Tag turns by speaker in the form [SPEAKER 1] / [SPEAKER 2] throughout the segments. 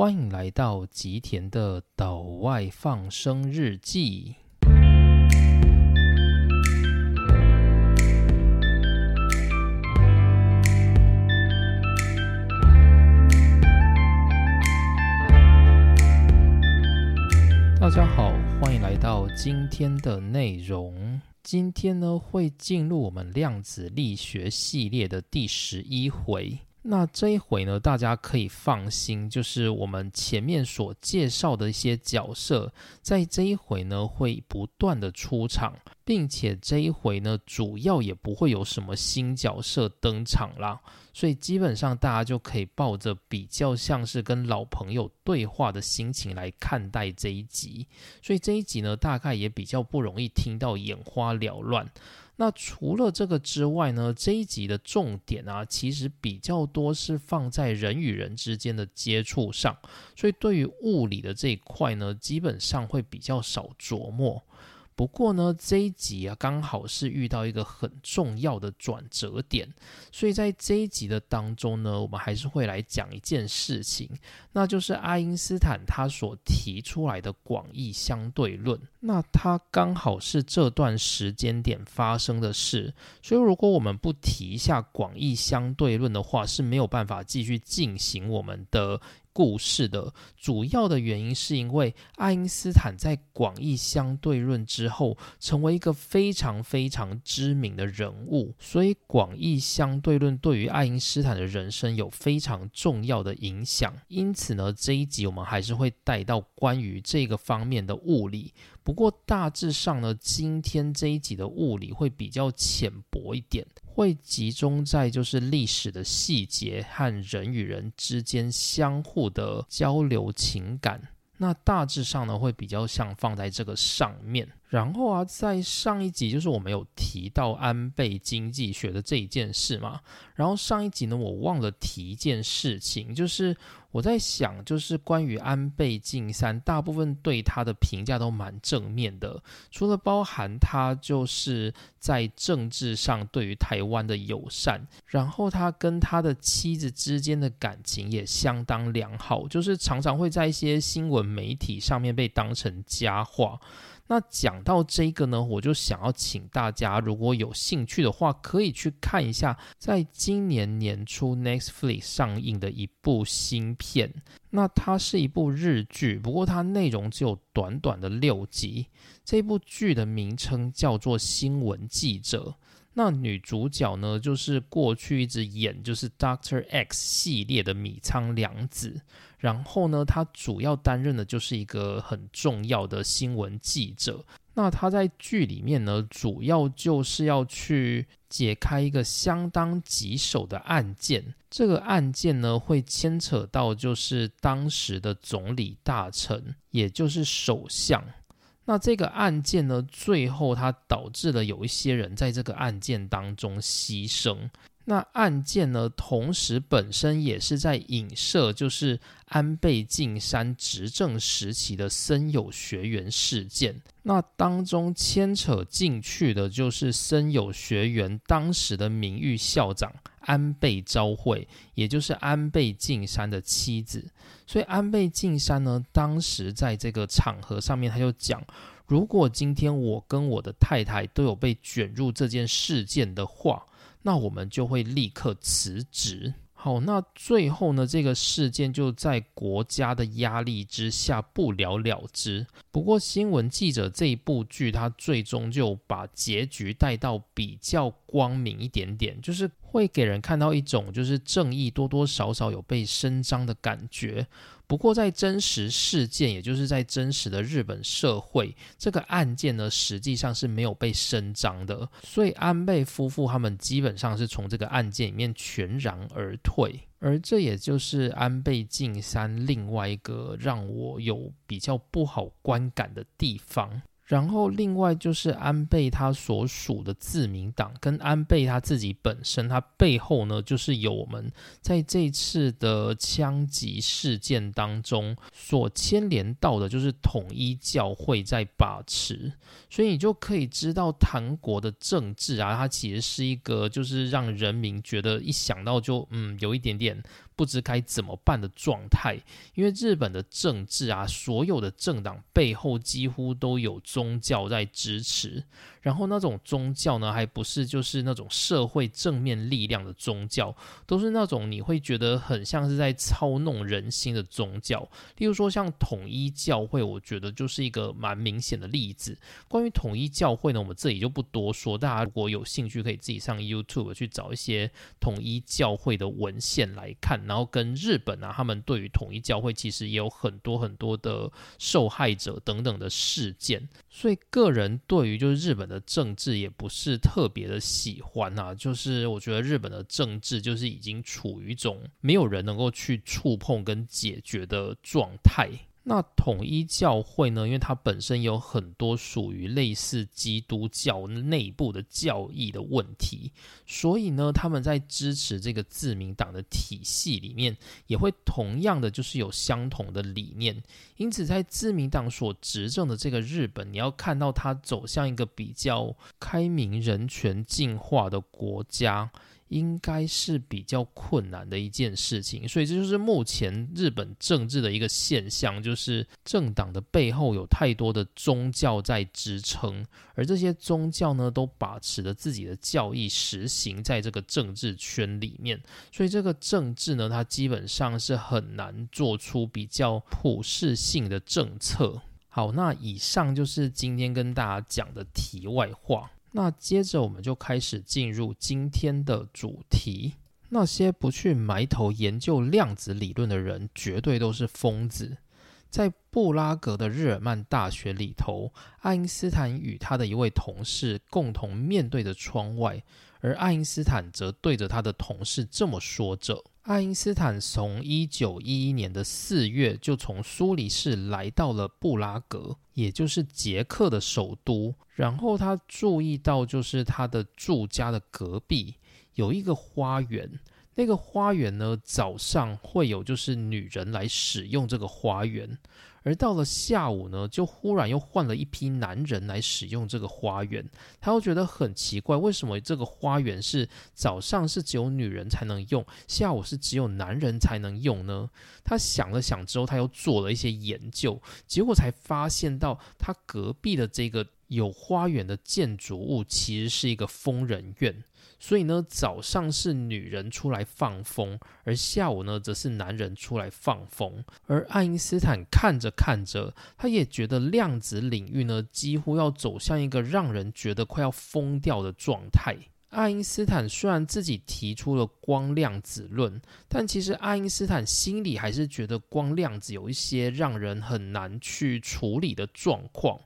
[SPEAKER 1] 欢迎来到吉田的岛外放生日记。大家好，欢迎来到今天的内容。今天呢，会进入我们量子力学系列的第十一回。那这一回呢，大家可以放心，就是我们前面所介绍的一些角色，在这一回呢会不断的出场，并且这一回呢主要也不会有什么新角色登场啦，所以基本上大家就可以抱着比较像是跟老朋友对话的心情来看待这一集，所以这一集呢大概也比较不容易听到眼花缭乱。那除了这个之外呢，这一集的重点啊，其实比较多是放在人与人之间的接触上，所以对于物理的这一块呢，基本上会比较少琢磨。不过呢，这一集啊，刚好是遇到一个很重要的转折点，所以在这一集的当中呢，我们还是会来讲一件事情，那就是爱因斯坦他所提出来的广义相对论。那它刚好是这段时间点发生的事，所以如果我们不提一下广义相对论的话，是没有办法继续进行我们的。故事的主要的原因是因为爱因斯坦在广义相对论之后成为一个非常非常知名的人物，所以广义相对论对于爱因斯坦的人生有非常重要的影响。因此呢，这一集我们还是会带到关于这个方面的物理。不过大致上呢，今天这一集的物理会比较浅薄一点。会集中在就是历史的细节和人与人之间相互的交流情感，那大致上呢会比较像放在这个上面。然后啊，在上一集就是我们有提到安倍经济学的这一件事嘛，然后上一集呢我忘了提一件事情，就是。我在想，就是关于安倍晋三，大部分对他的评价都蛮正面的，除了包含他就是在政治上对于台湾的友善，然后他跟他的妻子之间的感情也相当良好，就是常常会在一些新闻媒体上面被当成佳话。那讲到这个呢，我就想要请大家，如果有兴趣的话，可以去看一下，在今年年初 Netflix 上映的一部新片。那它是一部日剧，不过它内容只有短短的六集。这部剧的名称叫做《新闻记者》。那女主角呢，就是过去一直演就是 Doctor X 系列的米仓凉子。然后呢，她主要担任的就是一个很重要的新闻记者。那她在剧里面呢，主要就是要去解开一个相当棘手的案件。这个案件呢，会牵扯到就是当时的总理大臣，也就是首相。那这个案件呢，最后它导致了有一些人在这个案件当中牺牲。那案件呢，同时本身也是在影射，就是安倍晋三执政时期的森友学园事件。那当中牵扯进去的，就是森友学园当时的名誉校长安倍昭惠，也就是安倍晋三的妻子。所以安倍晋三呢，当时在这个场合上面，他就讲，如果今天我跟我的太太都有被卷入这件事件的话。那我们就会立刻辞职。好，那最后呢，这个事件就在国家的压力之下不了了之。不过，新闻记者这一部剧，它最终就把结局带到比较光明一点点，就是会给人看到一种就是正义多多少少有被伸张的感觉。不过，在真实事件，也就是在真实的日本社会，这个案件呢，实际上是没有被伸张的。所以，安倍夫妇他们基本上是从这个案件里面全然而退，而这也就是安倍晋三另外一个让我有比较不好观感的地方。然后，另外就是安倍他所属的自民党，跟安倍他自己本身，他背后呢，就是有我们在这次的枪击事件当中所牵连到的，就是统一教会在把持，所以你就可以知道韩国的政治啊，它其实是一个就是让人民觉得一想到就嗯有一点点。不知该怎么办的状态。因为日本的政治啊，所有的政党背后几乎都有宗教在支持。然后那种宗教呢，还不是就是那种社会正面力量的宗教，都是那种你会觉得很像是在操弄人心的宗教。例如说像统一教会，我觉得就是一个蛮明显的例子。关于统一教会呢，我们这里就不多说，大家如果有兴趣，可以自己上 YouTube 去找一些统一教会的文献来看。然后跟日本啊，他们对于统一教会其实也有很多很多的受害者等等的事件。所以个人对于就是日本。的政治也不是特别的喜欢啊，就是我觉得日本的政治就是已经处于一种没有人能够去触碰跟解决的状态。那统一教会呢？因为它本身有很多属于类似基督教内部的教义的问题，所以呢，他们在支持这个自民党的体系里面，也会同样的就是有相同的理念。因此，在自民党所执政的这个日本，你要看到它走向一个比较开明、人权进化的国家。应该是比较困难的一件事情，所以这就是目前日本政治的一个现象，就是政党的背后有太多的宗教在支撑，而这些宗教呢，都把持着自己的教义实行在这个政治圈里面，所以这个政治呢，它基本上是很难做出比较普世性的政策。好，那以上就是今天跟大家讲的题外话。那接着我们就开始进入今天的主题。那些不去埋头研究量子理论的人，绝对都是疯子。在布拉格的日耳曼大学里头，爱因斯坦与他的一位同事共同面对着窗外，而爱因斯坦则对着他的同事这么说着。爱因斯坦从一九一一年的四月就从苏黎世来到了布拉格，也就是捷克的首都。然后他注意到，就是他的住家的隔壁有一个花园。那个花园呢，早上会有就是女人来使用这个花园。而到了下午呢，就忽然又换了一批男人来使用这个花园。他又觉得很奇怪，为什么这个花园是早上是只有女人才能用，下午是只有男人才能用呢？他想了想之后，他又做了一些研究，结果才发现到他隔壁的这个有花园的建筑物其实是一个疯人院。所以呢，早上是女人出来放风，而下午呢，则是男人出来放风。而爱因斯坦看着看着，他也觉得量子领域呢，几乎要走向一个让人觉得快要疯掉的状态。爱因斯坦虽然自己提出了光量子论，但其实爱因斯坦心里还是觉得光量子有一些让人很难去处理的状况。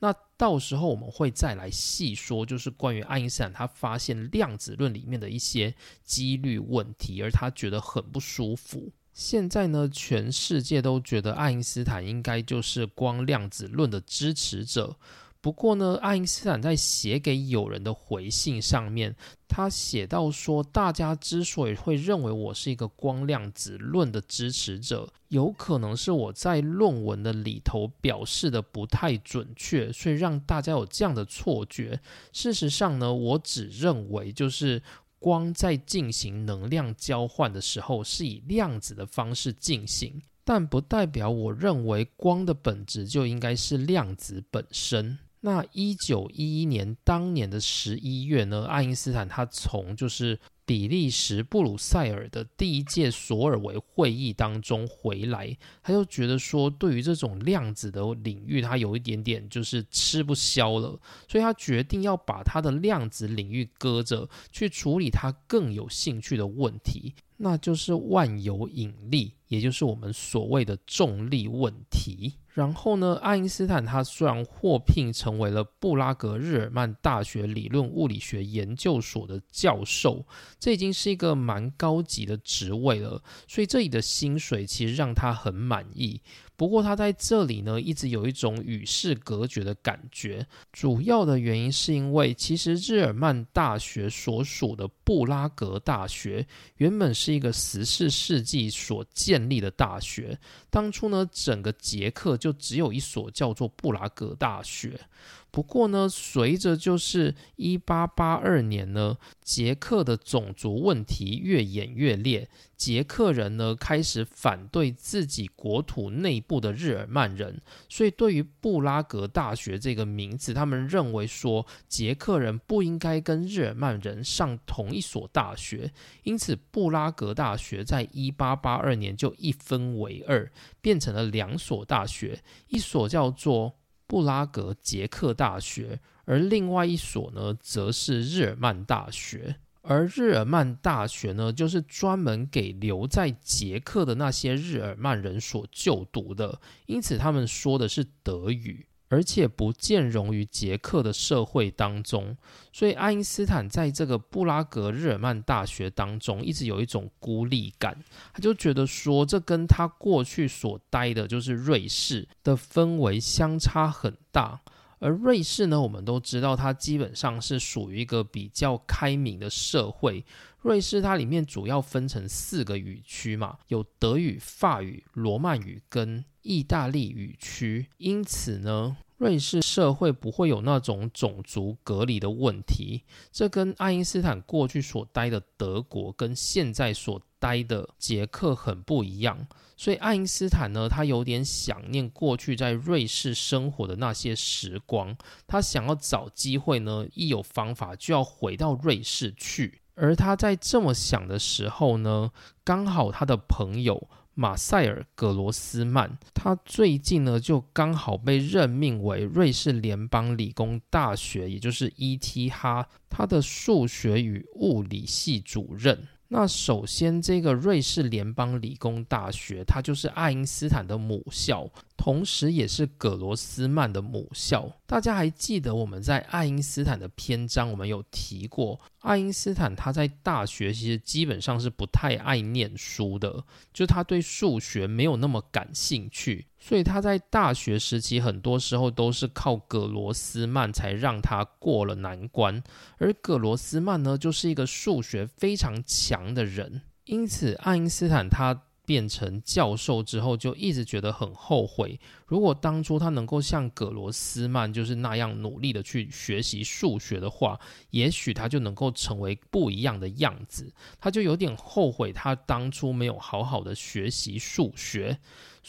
[SPEAKER 1] 那到时候我们会再来细说，就是关于爱因斯坦他发现量子论里面的一些几率问题，而他觉得很不舒服。现在呢，全世界都觉得爱因斯坦应该就是光量子论的支持者。不过呢，爱因斯坦在写给友人的回信上面，他写到说，大家之所以会认为我是一个光量子论的支持者，有可能是我在论文的里头表示的不太准确，所以让大家有这样的错觉。事实上呢，我只认为就是光在进行能量交换的时候是以量子的方式进行，但不代表我认为光的本质就应该是量子本身。那一九一一年当年的十一月呢，爱因斯坦他从就是比利时布鲁塞尔的第一届索尔维会议当中回来，他就觉得说，对于这种量子的领域，他有一点点就是吃不消了，所以他决定要把他的量子领域搁着，去处理他更有兴趣的问题，那就是万有引力，也就是我们所谓的重力问题。然后呢，爱因斯坦他虽然获聘成为了布拉格日耳曼大学理论物理学研究所的教授，这已经是一个蛮高级的职位了，所以这里的薪水其实让他很满意。不过他在这里呢，一直有一种与世隔绝的感觉。主要的原因是因为，其实日耳曼大学所属的布拉格大学，原本是一个十四世纪所建立的大学。当初呢，整个捷克就只有一所叫做布拉格大学。不过呢，随着就是一八八二年呢，捷克的种族问题越演越烈，捷克人呢开始反对自己国土内部的日耳曼人，所以对于布拉格大学这个名字，他们认为说捷克人不应该跟日耳曼人上同一所大学，因此布拉格大学在一八八二年就一分为二，变成了两所大学，一所叫做。布拉格捷克大学，而另外一所呢，则是日耳曼大学。而日耳曼大学呢，就是专门给留在捷克的那些日耳曼人所就读的，因此他们说的是德语。而且不见容于捷克的社会当中，所以爱因斯坦在这个布拉格日耳曼大学当中一直有一种孤立感，他就觉得说这跟他过去所待的就是瑞士的氛围相差很大。而瑞士呢，我们都知道它基本上是属于一个比较开明的社会。瑞士它里面主要分成四个语区嘛，有德语、法语、罗曼语跟。意大利语区，因此呢，瑞士社会不会有那种种族隔离的问题。这跟爱因斯坦过去所待的德国跟现在所待的捷克很不一样。所以爱因斯坦呢，他有点想念过去在瑞士生活的那些时光。他想要找机会呢，一有方法就要回到瑞士去。而他在这么想的时候呢，刚好他的朋友。马塞尔·格罗斯曼，他最近呢就刚好被任命为瑞士联邦理工大学，也就是 ETH，他的数学与物理系主任。那首先，这个瑞士联邦理工大学，它就是爱因斯坦的母校，同时也是葛罗斯曼的母校。大家还记得我们在爱因斯坦的篇章，我们有提过，爱因斯坦他在大学其实基本上是不太爱念书的，就他对数学没有那么感兴趣。所以他在大学时期，很多时候都是靠葛罗斯曼才让他过了难关。而葛罗斯曼呢，就是一个数学非常强的人，因此爱因斯坦他。变成教授之后，就一直觉得很后悔。如果当初他能够像葛罗斯曼就是那样努力的去学习数学的话，也许他就能够成为不一样的样子。他就有点后悔，他当初没有好好的学习数学。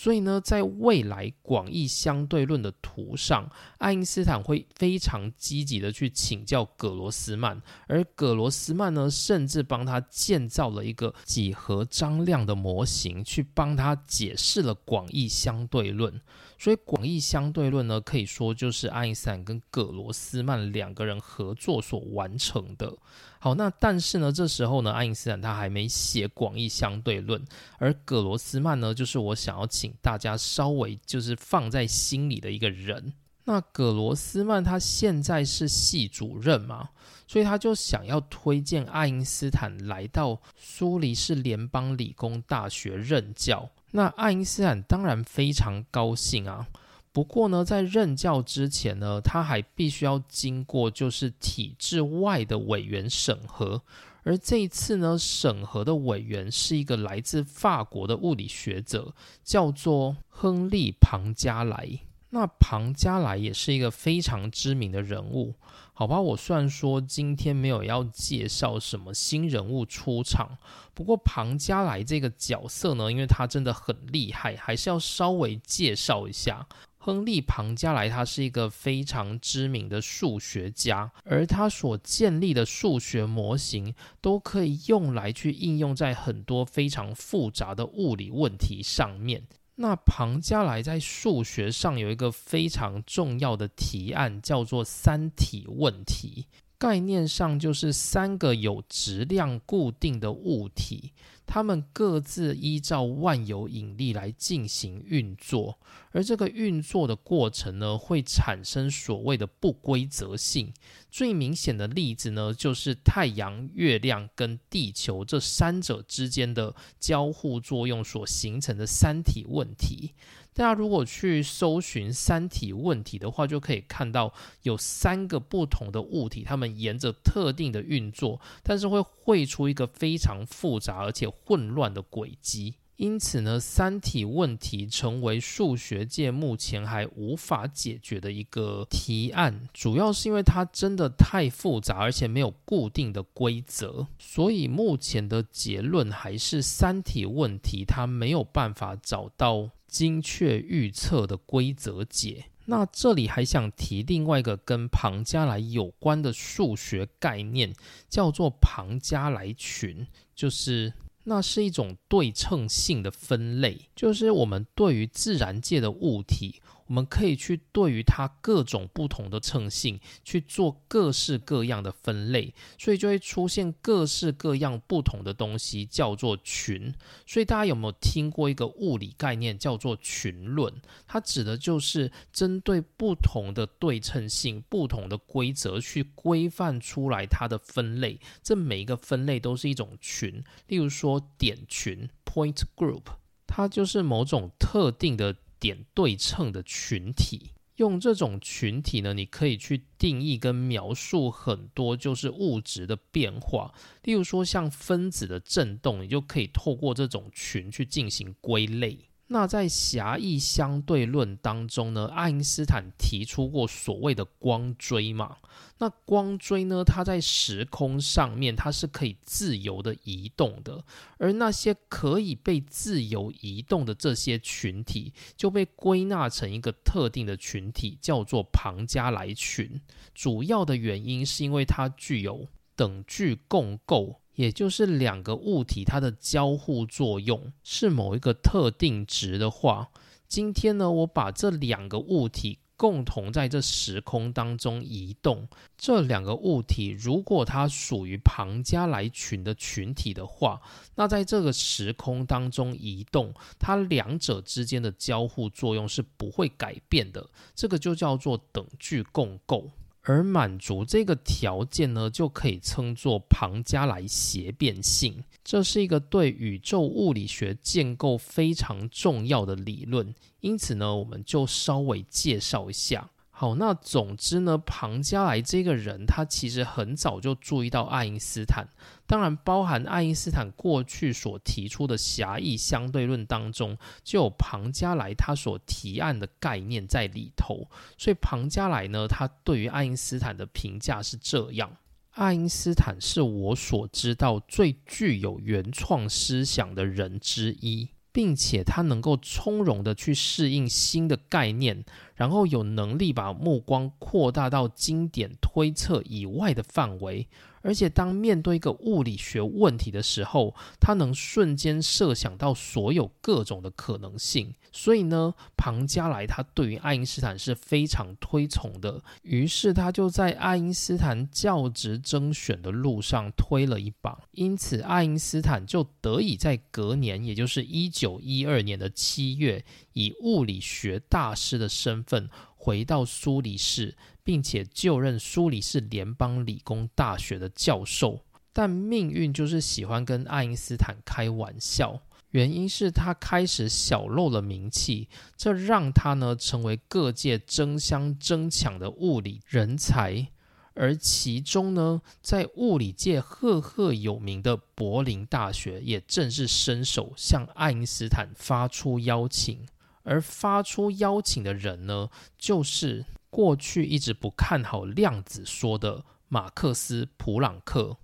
[SPEAKER 1] 所以呢，在未来广义相对论的图上，爱因斯坦会非常积极的去请教葛罗斯曼，而葛罗斯曼呢，甚至帮他建造了一个几何张量的模型，去帮他解释了广义相对论。所以，广义相对论呢，可以说就是爱因斯坦跟葛罗斯曼两个人合作所完成的。好，那但是呢，这时候呢，爱因斯坦他还没写广义相对论，而葛罗斯曼呢，就是我想要请大家稍微就是放在心里的一个人。那葛罗斯曼他现在是系主任嘛，所以他就想要推荐爱因斯坦来到苏黎世联邦理工大学任教。那爱因斯坦当然非常高兴啊，不过呢，在任教之前呢，他还必须要经过就是体制外的委员审核，而这一次呢，审核的委员是一个来自法国的物理学者，叫做亨利·庞加莱。那庞加莱也是一个非常知名的人物。好吧，我虽然说今天没有要介绍什么新人物出场，不过庞加莱这个角色呢，因为他真的很厉害，还是要稍微介绍一下。亨利·庞加莱他是一个非常知名的数学家，而他所建立的数学模型都可以用来去应用在很多非常复杂的物理问题上面。那庞加莱在数学上有一个非常重要的提案，叫做三体问题。概念上就是三个有质量固定的物体。它们各自依照万有引力来进行运作，而这个运作的过程呢，会产生所谓的不规则性。最明显的例子呢，就是太阳、月亮跟地球这三者之间的交互作用所形成的三体问题。大家如果去搜寻三体问题的话，就可以看到有三个不同的物体，它们沿着特定的运作，但是会绘出一个非常复杂而且混乱的轨迹。因此呢，三体问题成为数学界目前还无法解决的一个提案，主要是因为它真的太复杂，而且没有固定的规则，所以目前的结论还是三体问题它没有办法找到精确预测的规则解。那这里还想提另外一个跟庞加莱有关的数学概念，叫做庞加莱群，就是那是一种对称性的分类，就是我们对于自然界的物体。我们可以去对于它各种不同的称性去做各式各样的分类，所以就会出现各式各样不同的东西，叫做群。所以大家有没有听过一个物理概念叫做群论？它指的就是针对不同的对称性、不同的规则去规范出来它的分类。这每一个分类都是一种群，例如说点群 （point group），它就是某种特定的。点对称的群体，用这种群体呢，你可以去定义跟描述很多就是物质的变化，例如说像分子的振动，你就可以透过这种群去进行归类。那在狭义相对论当中呢，爱因斯坦提出过所谓的光锥嘛。那光锥呢，它在时空上面它是可以自由的移动的，而那些可以被自由移动的这些群体，就被归纳成一个特定的群体，叫做庞加莱群。主要的原因是因为它具有等距共构。也就是两个物体它的交互作用是某一个特定值的话，今天呢，我把这两个物体共同在这时空当中移动，这两个物体如果它属于庞加莱群的群体的话，那在这个时空当中移动，它两者之间的交互作用是不会改变的，这个就叫做等距共构。而满足这个条件呢，就可以称作庞加莱斜变性。这是一个对宇宙物理学建构非常重要的理论，因此呢，我们就稍微介绍一下。好，那总之呢，庞加莱这个人，他其实很早就注意到爱因斯坦，当然包含爱因斯坦过去所提出的狭义相对论当中，就有庞加莱他所提案的概念在里头。所以庞加莱呢，他对于爱因斯坦的评价是这样：爱因斯坦是我所知道最具有原创思想的人之一。并且他能够从容的去适应新的概念，然后有能力把目光扩大到经典推测以外的范围。而且，当面对一个物理学问题的时候，他能瞬间设想到所有各种的可能性。所以呢，庞加莱他对于爱因斯坦是非常推崇的。于是，他就在爱因斯坦教职征选的路上推了一把。因此，爱因斯坦就得以在隔年，也就是一九一二年的七月，以物理学大师的身份回到苏黎世。并且就任苏黎世联邦理工大学的教授，但命运就是喜欢跟爱因斯坦开玩笑。原因是他开始小露了名气，这让他呢成为各界争相争抢的物理人才。而其中呢，在物理界赫赫有名的柏林大学，也正是伸手向爱因斯坦发出邀请。而发出邀请的人呢，就是。过去一直不看好量子说的马克思·普朗克，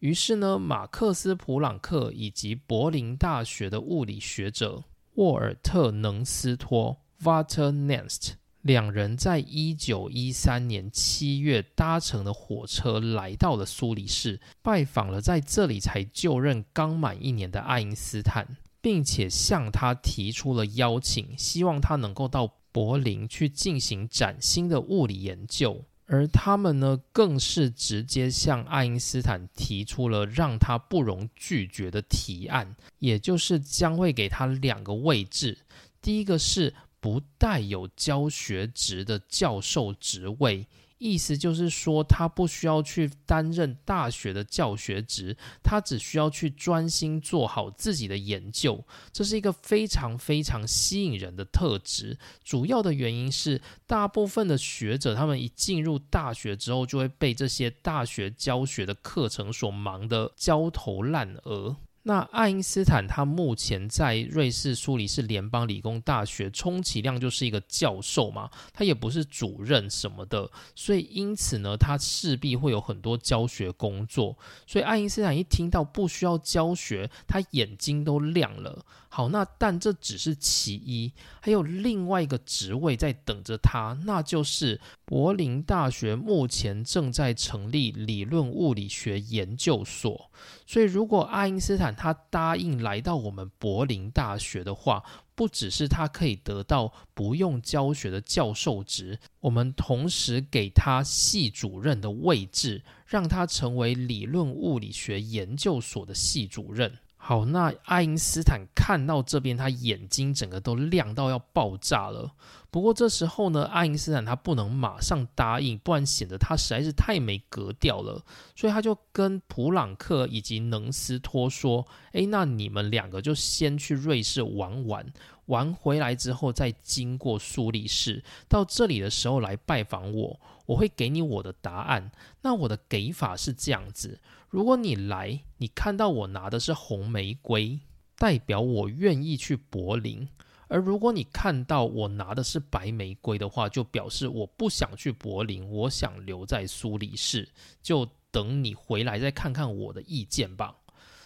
[SPEAKER 1] 于是呢，马克思·普朗克以及柏林大学的物理学者沃尔特·能斯托 （Walter Nernst） 两人，在一九一三年七月搭乘的火车来到了苏黎世，拜访了在这里才就任刚满一年的爱因斯坦，并且向他提出了邀请，希望他能够到。柏林去进行崭新的物理研究，而他们呢，更是直接向爱因斯坦提出了让他不容拒绝的提案，也就是将会给他两个位置，第一个是不带有教学职的教授职位。意思就是说，他不需要去担任大学的教学职，他只需要去专心做好自己的研究。这是一个非常非常吸引人的特质。主要的原因是，大部分的学者他们一进入大学之后，就会被这些大学教学的课程所忙得焦头烂额。那爱因斯坦他目前在瑞士苏黎世联邦理工大学，充其量就是一个教授嘛，他也不是主任什么的，所以因此呢，他势必会有很多教学工作。所以爱因斯坦一听到不需要教学，他眼睛都亮了。好，那但这只是其一，还有另外一个职位在等着他，那就是柏林大学目前正在成立理论物理学研究所。所以，如果爱因斯坦他答应来到我们柏林大学的话，不只是他可以得到不用教学的教授职，我们同时给他系主任的位置，让他成为理论物理学研究所的系主任。好，那爱因斯坦看到这边，他眼睛整个都亮到要爆炸了。不过这时候呢，爱因斯坦他不能马上答应，不然显得他实在是太没格调了。所以他就跟普朗克以及能斯托说：“诶，那你们两个就先去瑞士玩玩，玩回来之后再经过苏黎世，到这里的时候来拜访我，我会给你我的答案。那我的给法是这样子。”如果你来，你看到我拿的是红玫瑰，代表我愿意去柏林；而如果你看到我拿的是白玫瑰的话，就表示我不想去柏林，我想留在苏黎世，就等你回来再看看我的意见吧。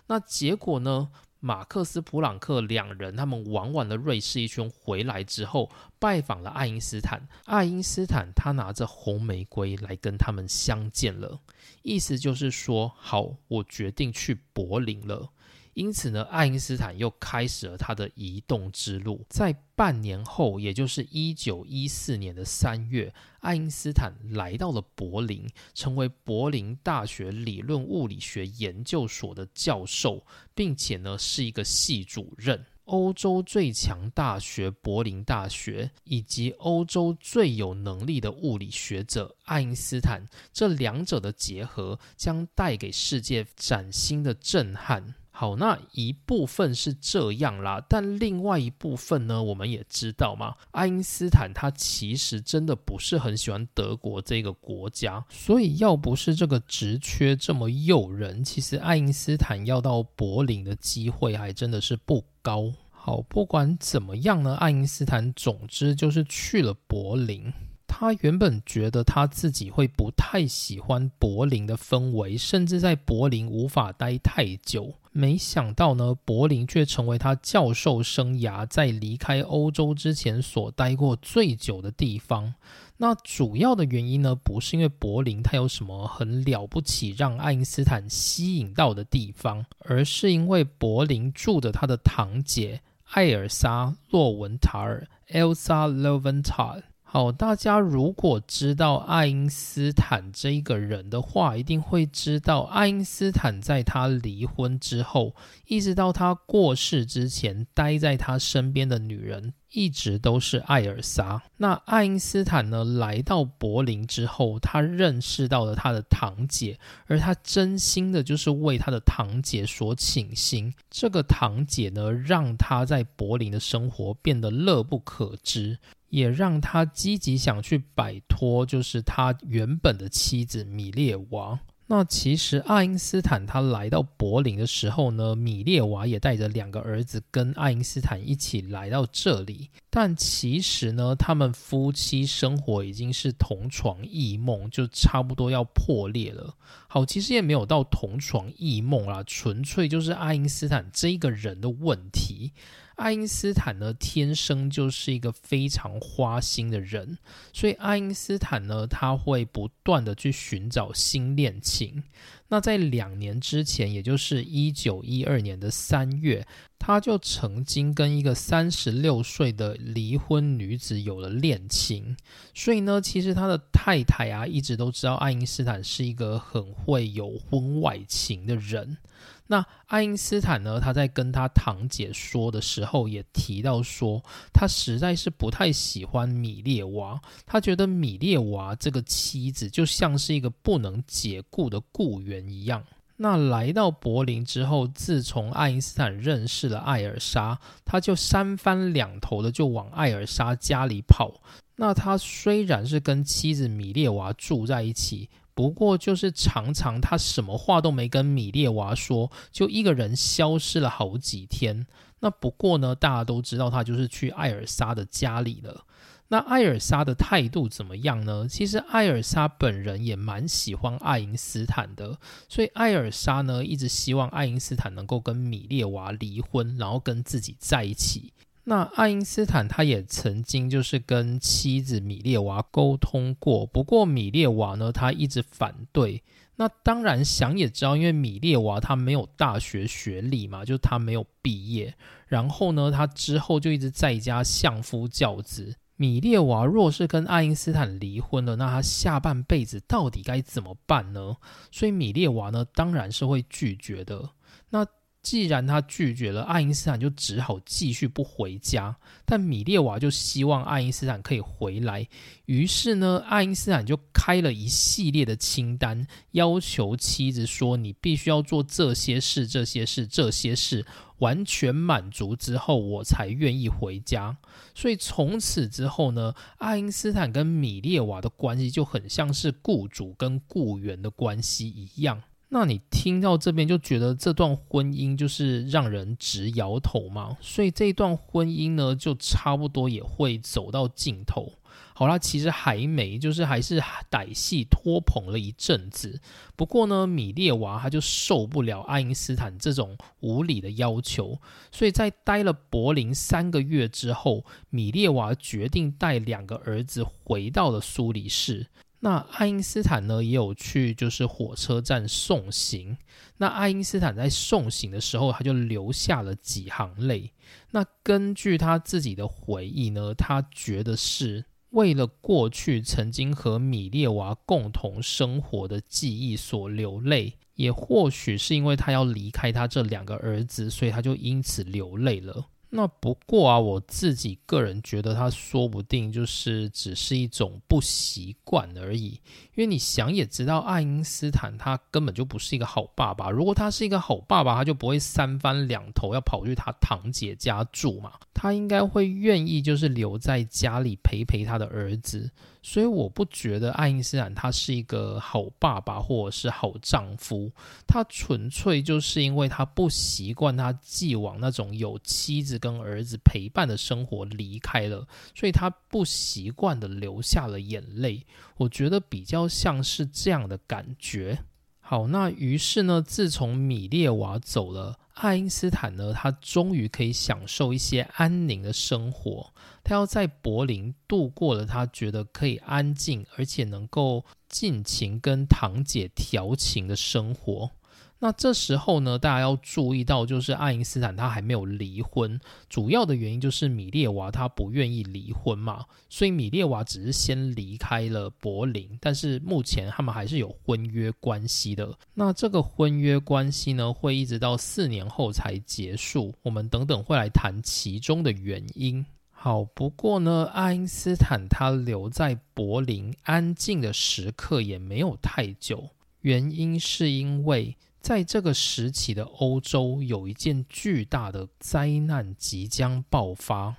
[SPEAKER 1] 那结果呢？马克思·普朗克两人，他们玩完了瑞士一圈回来之后，拜访了爱因斯坦。爱因斯坦他拿着红玫瑰来跟他们相见了，意思就是说，好，我决定去柏林了。因此呢，爱因斯坦又开始了他的移动之路。在半年后，也就是一九一四年的三月，爱因斯坦来到了柏林，成为柏林大学理论物理学研究所的教授，并且呢是一个系主任。欧洲最强大学柏林大学以及欧洲最有能力的物理学者爱因斯坦，这两者的结合将带给世界崭新的震撼。好，那一部分是这样啦，但另外一部分呢，我们也知道嘛，爱因斯坦他其实真的不是很喜欢德国这个国家，所以要不是这个职缺这么诱人，其实爱因斯坦要到柏林的机会还真的是不高。好，不管怎么样呢，爱因斯坦总之就是去了柏林。他原本觉得他自己会不太喜欢柏林的氛围，甚至在柏林无法待太久。没想到呢，柏林却成为他教授生涯在离开欧洲之前所待过最久的地方。那主要的原因呢，不是因为柏林它有什么很了不起让爱因斯坦吸引到的地方，而是因为柏林住着他的堂姐艾尔莎·洛文塔尔 （Elsa Loventhal）。好，大家如果知道爱因斯坦这一个人的话，一定会知道，爱因斯坦在他离婚之后，一直到他过世之前，待在他身边的女人一直都是艾尔莎。那爱因斯坦呢，来到柏林之后，他认识到了他的堂姐，而他真心的就是为他的堂姐所倾心。这个堂姐呢，让他在柏林的生活变得乐不可支。也让他积极想去摆脱，就是他原本的妻子米列娃。那其实爱因斯坦他来到柏林的时候呢，米列娃也带着两个儿子跟爱因斯坦一起来到这里。但其实呢，他们夫妻生活已经是同床异梦，就差不多要破裂了。好，其实也没有到同床异梦啦，纯粹就是爱因斯坦这一个人的问题。爱因斯坦呢，天生就是一个非常花心的人，所以爱因斯坦呢，他会不断的去寻找新恋情。那在两年之前，也就是一九一二年的三月，他就曾经跟一个三十六岁的离婚女子有了恋情。所以呢，其实他的太太啊，一直都知道爱因斯坦是一个很会有婚外情的人。那爱因斯坦呢？他在跟他堂姐说的时候，也提到说，他实在是不太喜欢米列娃。他觉得米列娃这个妻子就像是一个不能解雇的雇员一样。那来到柏林之后，自从爱因斯坦认识了艾尔莎，他就三番两头的就往艾尔莎家里跑。那他虽然是跟妻子米列娃住在一起。不过就是常常他什么话都没跟米列娃说，就一个人消失了好几天。那不过呢，大家都知道他就是去艾尔莎的家里了。那艾尔莎的态度怎么样呢？其实艾尔莎本人也蛮喜欢爱因斯坦的，所以艾尔莎呢一直希望爱因斯坦能够跟米列娃离婚，然后跟自己在一起。那爱因斯坦他也曾经就是跟妻子米列娃沟通过，不过米列娃呢他一直反对。那当然想也知道，因为米列娃他没有大学学历嘛，就他没有毕业，然后呢他之后就一直在家相夫教子。米列娃若是跟爱因斯坦离婚了，那他下半辈子到底该怎么办呢？所以米列娃呢，当然是会拒绝的。那既然他拒绝了，爱因斯坦就只好继续不回家。但米列娃就希望爱因斯坦可以回来，于是呢，爱因斯坦就开了一系列的清单，要求妻子说：“你必须要做这些事、这些事、这些事。”完全满足之后，我才愿意回家。所以从此之后呢，爱因斯坦跟米列娃的关系就很像是雇主跟雇员的关系一样。那你听到这边就觉得这段婚姻就是让人直摇头嘛？所以这段婚姻呢，就差不多也会走到尽头。好啦，其实还没，就是还是歹戏拖棚了一阵子。不过呢，米列娃他就受不了爱因斯坦这种无理的要求，所以在待了柏林三个月之后，米列娃决定带两个儿子回到了苏黎世。那爱因斯坦呢，也有去就是火车站送行。那爱因斯坦在送行的时候，他就流下了几行泪。那根据他自己的回忆呢，他觉得是。为了过去曾经和米列娃共同生活的记忆所流泪，也或许是因为他要离开他这两个儿子，所以他就因此流泪了。那不过啊，我自己个人觉得，他说不定就是只是一种不习惯而已。因为你想也知道，爱因斯坦他根本就不是一个好爸爸。如果他是一个好爸爸，他就不会三番两头要跑去他堂姐家住嘛。他应该会愿意就是留在家里陪陪他的儿子。所以我不觉得爱因斯坦他是一个好爸爸或者是好丈夫，他纯粹就是因为他不习惯他既往那种有妻子跟儿子陪伴的生活离开了，所以他不习惯的流下了眼泪。我觉得比较像是这样的感觉。好，那于是呢，自从米列娃走了，爱因斯坦呢，他终于可以享受一些安宁的生活。他要在柏林度过了他觉得可以安静，而且能够尽情跟堂姐调情的生活。那这时候呢，大家要注意到，就是爱因斯坦他还没有离婚，主要的原因就是米列娃他不愿意离婚嘛，所以米列娃只是先离开了柏林，但是目前他们还是有婚约关系的。那这个婚约关系呢，会一直到四年后才结束。我们等等会来谈其中的原因。好，不过呢，爱因斯坦他留在柏林安静的时刻也没有太久，原因是因为。在这个时期的欧洲，有一件巨大的灾难即将爆发。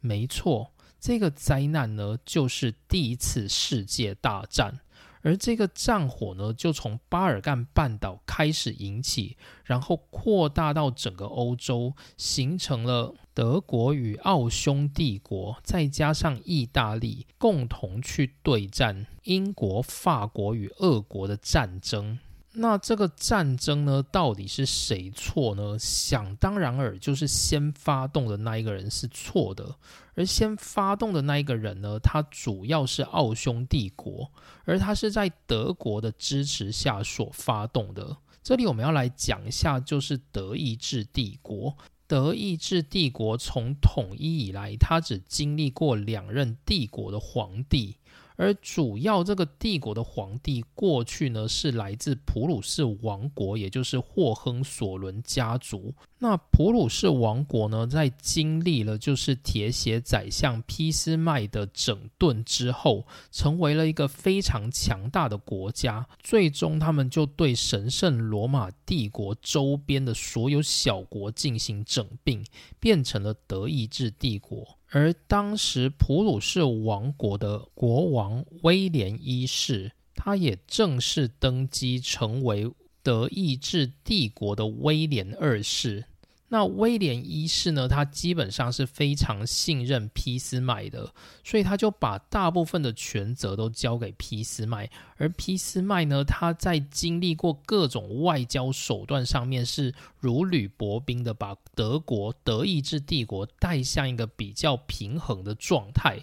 [SPEAKER 1] 没错，这个灾难呢，就是第一次世界大战。而这个战火呢，就从巴尔干半岛开始引起，然后扩大到整个欧洲，形成了德国与奥匈帝国，再加上意大利共同去对战英国、法国与俄国的战争。那这个战争呢，到底是谁错呢？想当然尔，就是先发动的那一个人是错的。而先发动的那一个人呢，他主要是奥匈帝国，而他是在德国的支持下所发动的。这里我们要来讲一下，就是德意志帝国。德意志帝国从统一以来，他只经历过两任帝国的皇帝。而主要这个帝国的皇帝过去呢，是来自普鲁士王国，也就是霍亨索伦家族。那普鲁士王国呢，在经历了就是铁血宰相俾斯麦的整顿之后，成为了一个非常强大的国家。最终，他们就对神圣罗马帝国周边的所有小国进行整并，变成了德意志帝国。而当时普鲁士王国的国王威廉一世。他也正式登基成为德意志帝国的威廉二世。那威廉一世呢？他基本上是非常信任俾斯麦的，所以他就把大部分的权责都交给俾斯麦。而俾斯麦呢，他在经历过各种外交手段上面是如履薄冰的，把德国德意志帝国带向一个比较平衡的状态。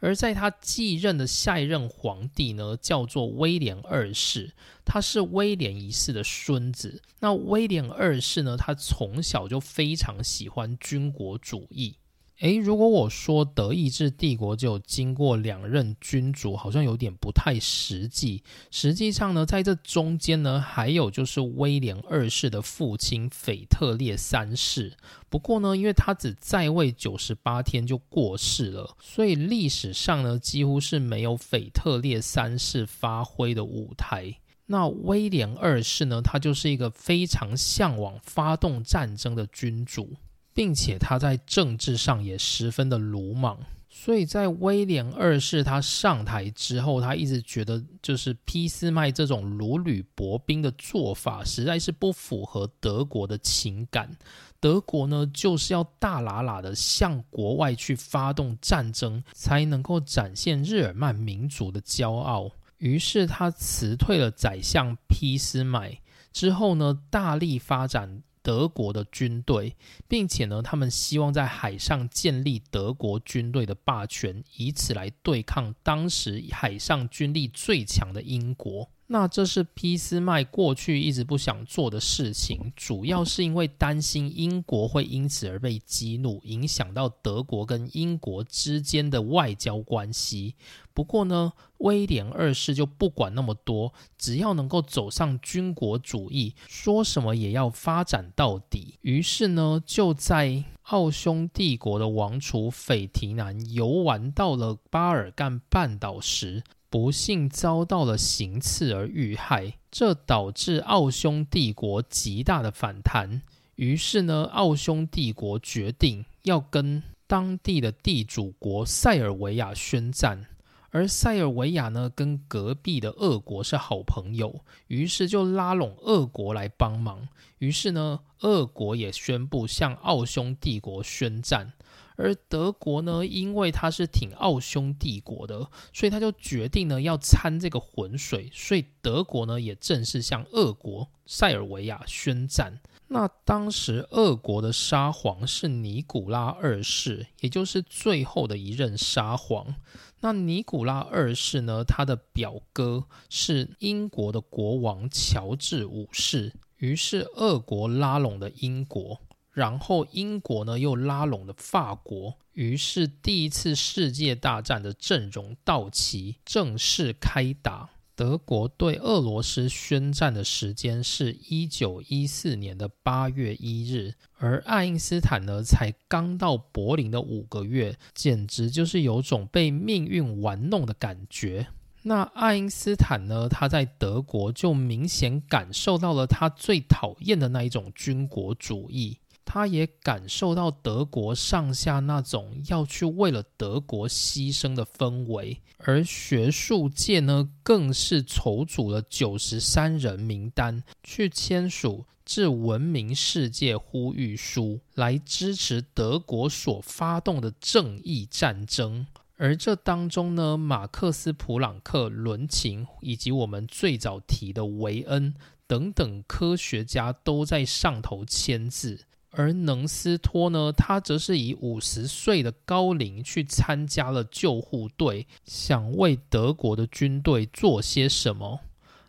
[SPEAKER 1] 而在他继任的下一任皇帝呢，叫做威廉二世，他是威廉一世的孙子。那威廉二世呢，他从小就非常喜欢军国主义。诶，如果我说德意志帝国就经过两任君主，好像有点不太实际。实际上呢，在这中间呢，还有就是威廉二世的父亲腓特烈三世。不过呢，因为他只在位九十八天就过世了，所以历史上呢，几乎是没有腓特烈三世发挥的舞台。那威廉二世呢，他就是一个非常向往发动战争的君主。并且他在政治上也十分的鲁莽，所以在威廉二世他上台之后，他一直觉得就是俾斯麦这种如履薄冰的做法实在是不符合德国的情感。德国呢就是要大喇喇的向国外去发动战争，才能够展现日耳曼民族的骄傲。于是他辞退了宰相俾斯麦之后呢，大力发展。德国的军队，并且呢，他们希望在海上建立德国军队的霸权，以此来对抗当时海上军力最强的英国。那这是俾斯麦过去一直不想做的事情，主要是因为担心英国会因此而被激怒，影响到德国跟英国之间的外交关系。不过呢，威廉二世就不管那么多，只要能够走上军国主义，说什么也要发展到底。于是呢，就在奥匈帝国的王储斐提南游玩到了巴尔干半岛时。不幸遭到了行刺而遇害，这导致奥匈帝国极大的反弹。于是呢，奥匈帝国决定要跟当地的地主国塞尔维亚宣战。而塞尔维亚呢，跟隔壁的俄国是好朋友，于是就拉拢俄国来帮忙。于是呢，俄国也宣布向奥匈帝国宣战。而德国呢，因为他是挺奥匈帝国的，所以他就决定呢要掺这个浑水，所以德国呢也正式向俄国塞尔维亚宣战。那当时俄国的沙皇是尼古拉二世，也就是最后的一任沙皇。那尼古拉二世呢，他的表哥是英国的国王乔治五世，于是俄国拉拢了英国。然后英国呢又拉拢了法国，于是第一次世界大战的阵容到齐，正式开打。德国对俄罗斯宣战的时间是一九一四年的八月一日，而爱因斯坦呢才刚到柏林的五个月，简直就是有种被命运玩弄的感觉。那爱因斯坦呢，他在德国就明显感受到了他最讨厌的那一种军国主义。他也感受到德国上下那种要去为了德国牺牲的氛围，而学术界呢，更是筹组了九十三人名单，去签署致文明世界呼吁书，来支持德国所发动的正义战争。而这当中呢，马克思、普朗克、伦琴以及我们最早提的维恩等等科学家都在上头签字。而能斯托呢，他则是以五十岁的高龄去参加了救护队，想为德国的军队做些什么。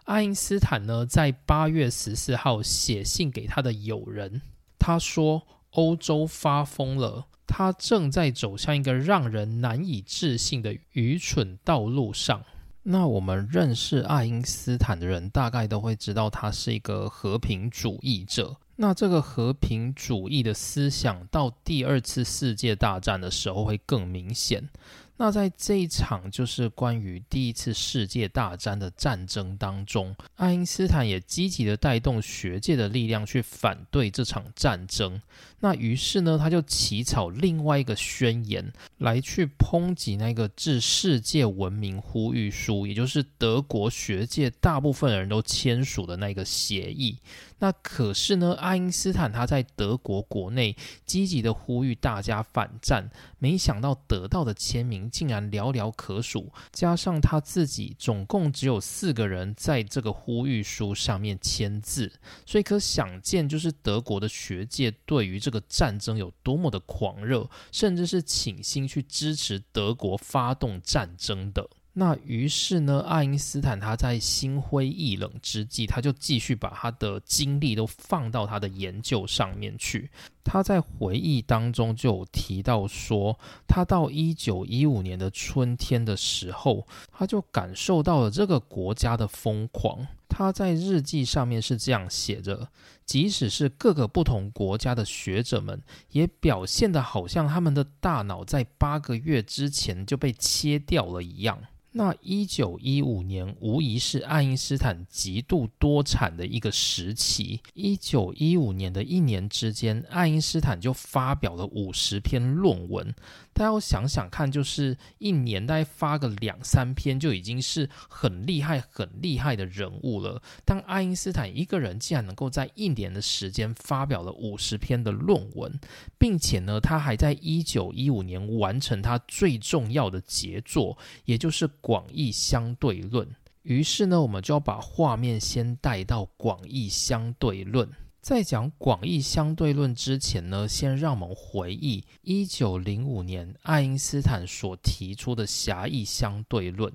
[SPEAKER 1] 爱因斯坦呢，在八月十四号写信给他的友人，他说：“欧洲发疯了，他正在走向一个让人难以置信的愚蠢道路上。”那我们认识爱因斯坦的人，大概都会知道他是一个和平主义者。那这个和平主义的思想到第二次世界大战的时候会更明显。那在这一场就是关于第一次世界大战的战争当中，爱因斯坦也积极的带动学界的力量去反对这场战争。那于是呢，他就起草另外一个宣言，来去抨击那个致世界文明呼吁书，也就是德国学界大部分人都签署的那个协议。那可是呢，爱因斯坦他在德国国内积极的呼吁大家反战，没想到得到的签名竟然寥寥可数，加上他自己总共只有四个人在这个呼吁书上面签字，所以可想见，就是德国的学界对于这个战争有多么的狂热，甚至是倾心去支持德国发动战争的。那于是呢，爱因斯坦他在心灰意冷之际，他就继续把他的精力都放到他的研究上面去。他在回忆当中就有提到说，他到一九一五年的春天的时候，他就感受到了这个国家的疯狂。他在日记上面是这样写着：即使是各个不同国家的学者们，也表现得好像他们的大脑在八个月之前就被切掉了一样。那一九一五年无疑是爱因斯坦极度多产的一个时期。一九一五年的一年之间，爱因斯坦就发表了五十篇论文。大家想想看，就是一年大概发个两三篇，就已经是很厉害、很厉害的人物了。当爱因斯坦一个人竟然能够在一年的时间发表了五十篇的论文，并且呢，他还在一九一五年完成他最重要的杰作，也就是广义相对论。于是呢，我们就要把画面先带到广义相对论。在讲广义相对论之前呢，先让我们回忆一九零五年爱因斯坦所提出的狭义相对论。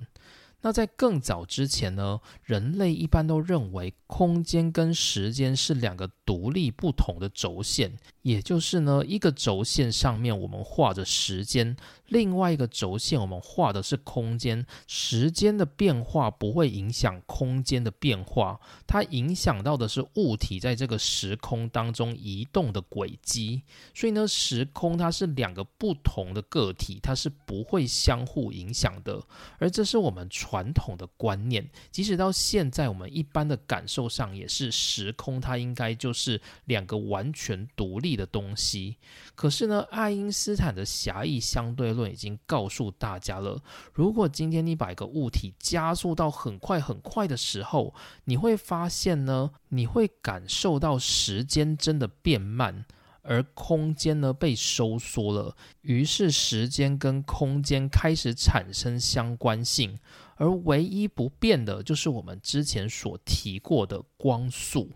[SPEAKER 1] 那在更早之前呢，人类一般都认为空间跟时间是两个独立不同的轴线，也就是呢，一个轴线上面我们画着时间。另外一个轴线，我们画的是空间，时间的变化不会影响空间的变化，它影响到的是物体在这个时空当中移动的轨迹。所以呢，时空它是两个不同的个体，它是不会相互影响的。而这是我们传统的观念，即使到现在，我们一般的感受上也是时空，它应该就是两个完全独立的东西。可是呢，爱因斯坦的狭义相对论已经告诉大家了，如果今天你把一个物体加速到很快很快的时候，你会发现呢，你会感受到时间真的变慢，而空间呢被收缩了，于是时间跟空间开始产生相关性，而唯一不变的就是我们之前所提过的光速。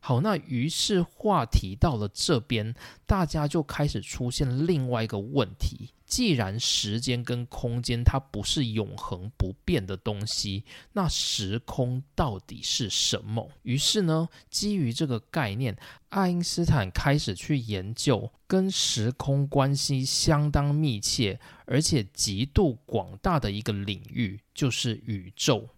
[SPEAKER 1] 好，那于是话题到了这边，大家就开始出现另外一个问题。既然时间跟空间它不是永恒不变的东西，那时空到底是什么？于是呢，基于这个概念，爱因斯坦开始去研究跟时空关系相当密切而且极度广大的一个领域，就是宇宙。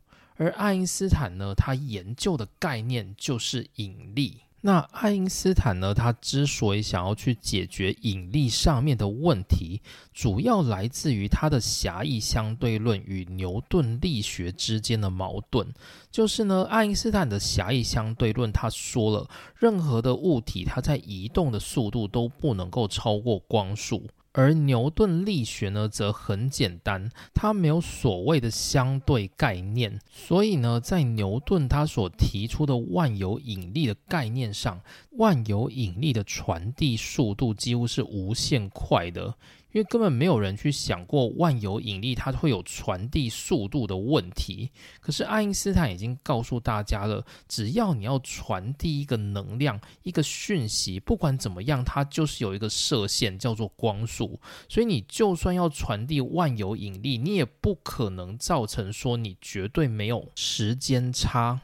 [SPEAKER 1] 而爱因斯坦呢，他研究的概念就是引力。那爱因斯坦呢，他之所以想要去解决引力上面的问题，主要来自于他的狭义相对论与牛顿力学之间的矛盾。就是呢，爱因斯坦的狭义相对论，他说了，任何的物体它在移动的速度都不能够超过光速。而牛顿力学呢，则很简单，它没有所谓的相对概念，所以呢，在牛顿他所提出的万有引力的概念上，万有引力的传递速度几乎是无限快的。因为根本没有人去想过万有引力它会有传递速度的问题，可是爱因斯坦已经告诉大家了，只要你要传递一个能量、一个讯息，不管怎么样，它就是有一个射线叫做光速，所以你就算要传递万有引力，你也不可能造成说你绝对没有时间差。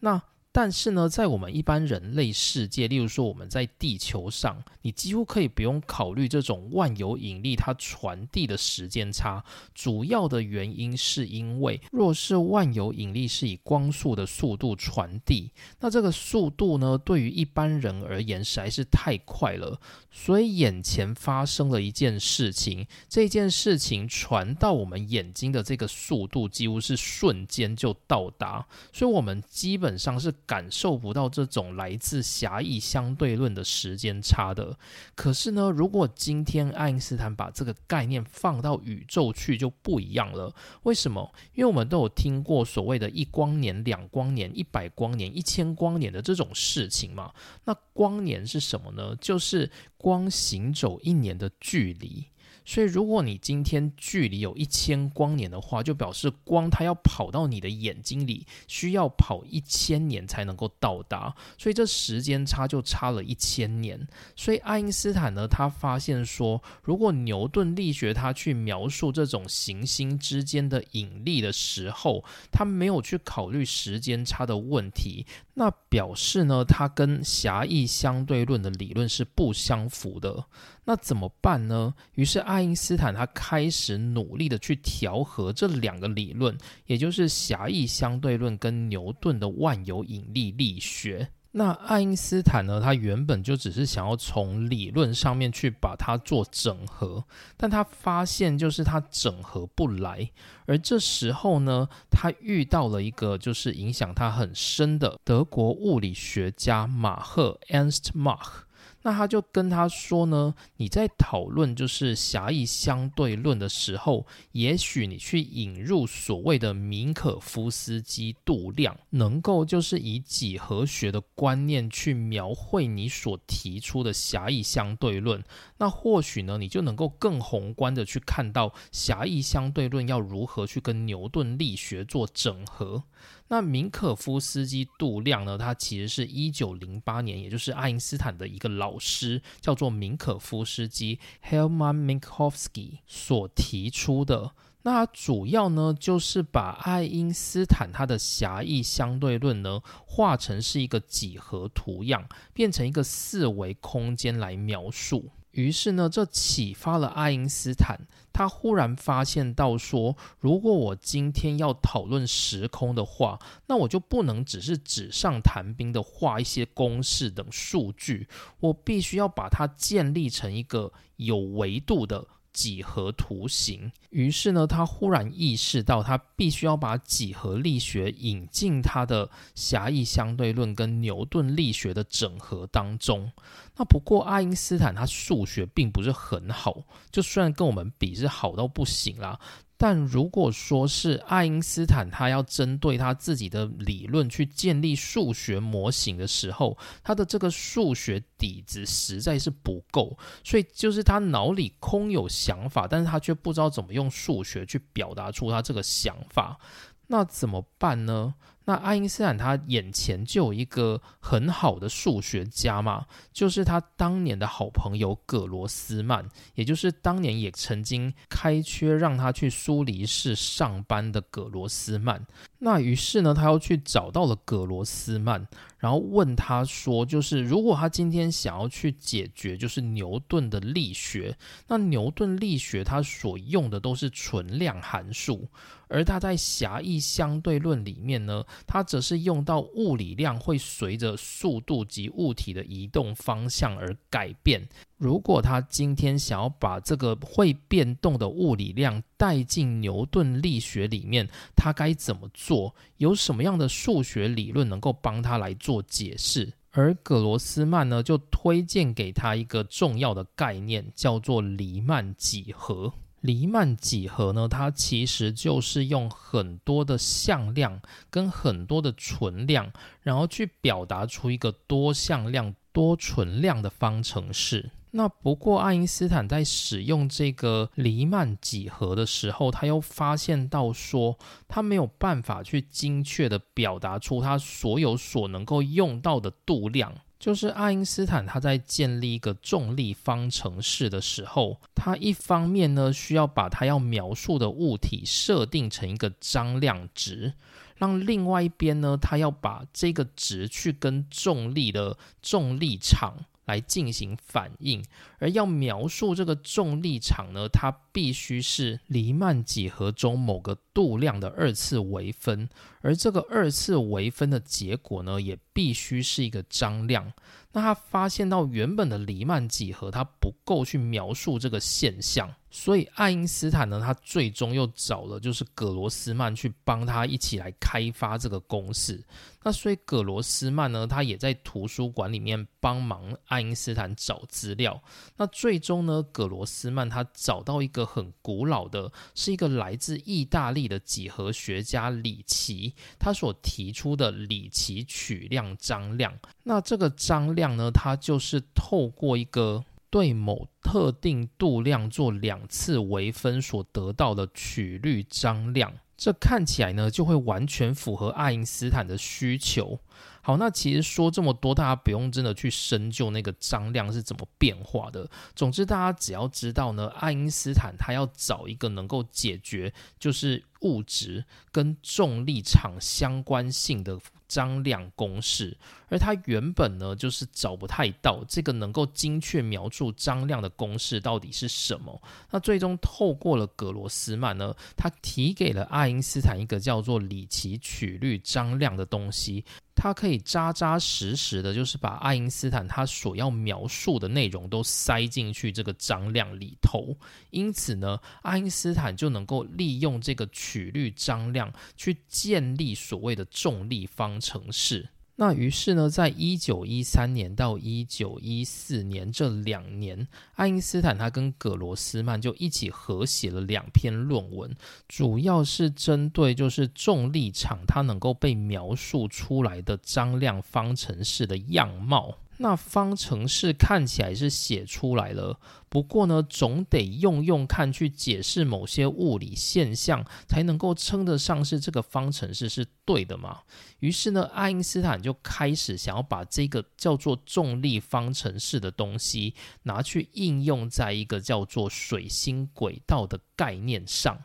[SPEAKER 1] 那但是呢，在我们一般人类世界，例如说我们在地球上，你几乎可以不用考虑这种万有引力它传递的时间差。主要的原因是因为，若是万有引力是以光速的速度传递，那这个速度呢，对于一般人而言实在是太快了。所以眼前发生了一件事情，这件事情传到我们眼睛的这个速度几乎是瞬间就到达，所以我们基本上是。感受不到这种来自狭义相对论的时间差的。可是呢，如果今天爱因斯坦把这个概念放到宇宙去，就不一样了。为什么？因为我们都有听过所谓的一光年、两光年、一百光年、一千光年的这种事情嘛。那光年是什么呢？就是光行走一年的距离。所以，如果你今天距离有一千光年的话，就表示光它要跑到你的眼睛里，需要跑一千年才能够到达。所以这时间差就差了一千年。所以爱因斯坦呢，他发现说，如果牛顿力学他去描述这种行星之间的引力的时候，他没有去考虑时间差的问题，那表示呢，他跟狭义相对论的理论是不相符的。那怎么办呢？于是爱因斯坦他开始努力的去调和这两个理论，也就是狭义相对论跟牛顿的万有引力力学。那爱因斯坦呢，他原本就只是想要从理论上面去把它做整合，但他发现就是他整合不来。而这时候呢，他遇到了一个就是影响他很深的德国物理学家马赫 （Ernst Mach）。那他就跟他说呢，你在讨论就是狭义相对论的时候，也许你去引入所谓的明可夫斯基度量，能够就是以几何学的观念去描绘你所提出的狭义相对论，那或许呢，你就能够更宏观的去看到狭义相对论要如何去跟牛顿力学做整合。那明可夫斯基度量呢？它其实是一九零八年，也就是爱因斯坦的一个老师，叫做明可夫斯基 （Hermann Minkowski） 所提出的。那主要呢，就是把爱因斯坦他的狭义相对论呢，画成是一个几何图样，变成一个四维空间来描述。于是呢，这启发了爱因斯坦。他忽然发现到说，如果我今天要讨论时空的话，那我就不能只是纸上谈兵的画一些公式等数据，我必须要把它建立成一个有维度的。几何图形。于是呢，他忽然意识到，他必须要把几何力学引进他的狭义相对论跟牛顿力学的整合当中。那不过，爱因斯坦他数学并不是很好，就虽然跟我们比是好到不行啦。但如果说是爱因斯坦，他要针对他自己的理论去建立数学模型的时候，他的这个数学底子实在是不够，所以就是他脑里空有想法，但是他却不知道怎么用数学去表达出他这个想法，那怎么办呢？那爱因斯坦他眼前就有一个很好的数学家嘛，就是他当年的好朋友葛罗斯曼，也就是当年也曾经开缺让他去苏黎世上班的葛罗斯曼。那于是呢，他又去找到了葛罗斯曼。然后问他说：“就是如果他今天想要去解决，就是牛顿的力学，那牛顿力学它所用的都是纯量函数，而他在狭义相对论里面呢，它则是用到物理量会随着速度及物体的移动方向而改变。如果他今天想要把这个会变动的物理量带进牛顿力学里面，他该怎么做？有什么样的数学理论能够帮他来做解释？而葛罗斯曼呢，就推荐给他一个重要的概念，叫做黎曼几何。黎曼几何呢，它其实就是用很多的向量跟很多的存量，然后去表达出一个多向量多存量的方程式。那不过，爱因斯坦在使用这个黎曼几何的时候，他又发现到说，他没有办法去精确的表达出他所有所能够用到的度量。就是爱因斯坦他在建立一个重力方程式的时候，他一方面呢需要把他要描述的物体设定成一个张量值。让另外一边呢，他要把这个值去跟重力的重力场。来进行反应，而要描述这个重力场呢，它必须是黎曼几何中某个度量的二次微分，而这个二次微分的结果呢，也必须是一个张量。那他发现到原本的黎曼几何它不够去描述这个现象。所以爱因斯坦呢，他最终又找了就是葛罗斯曼去帮他一起来开发这个公式。那所以葛罗斯曼呢，他也在图书馆里面帮忙爱因斯坦找资料。那最终呢，葛罗斯曼他找到一个很古老的，是一个来自意大利的几何学家里奇他所提出的里奇取量张量。那这个张量呢，它就是透过一个。对某特定度量做两次微分所得到的曲率张量，这看起来呢就会完全符合爱因斯坦的需求。好，那其实说这么多，大家不用真的去深究那个张量是怎么变化的。总之，大家只要知道呢，爱因斯坦他要找一个能够解决就是物质跟重力场相关性的。张量公式，而他原本呢就是找不太到这个能够精确描述张量的公式到底是什么。那最终透过了格罗斯曼呢，他提给了爱因斯坦一个叫做里奇曲率张量的东西。它可以扎扎实实的，就是把爱因斯坦他所要描述的内容都塞进去这个张量里头，因此呢，爱因斯坦就能够利用这个曲率张量去建立所谓的重力方程式。那于是呢，在一九一三年到一九一四年这两年，爱因斯坦他跟葛罗斯曼就一起合写了两篇论文，主要是针对就是重力场它能够被描述出来的张量方程式的样貌。那方程式看起来是写出来了，不过呢，总得用用看去解释某些物理现象，才能够称得上是这个方程式是对的嘛。于是呢，爱因斯坦就开始想要把这个叫做重力方程式的东西拿去应用在一个叫做水星轨道的概念上。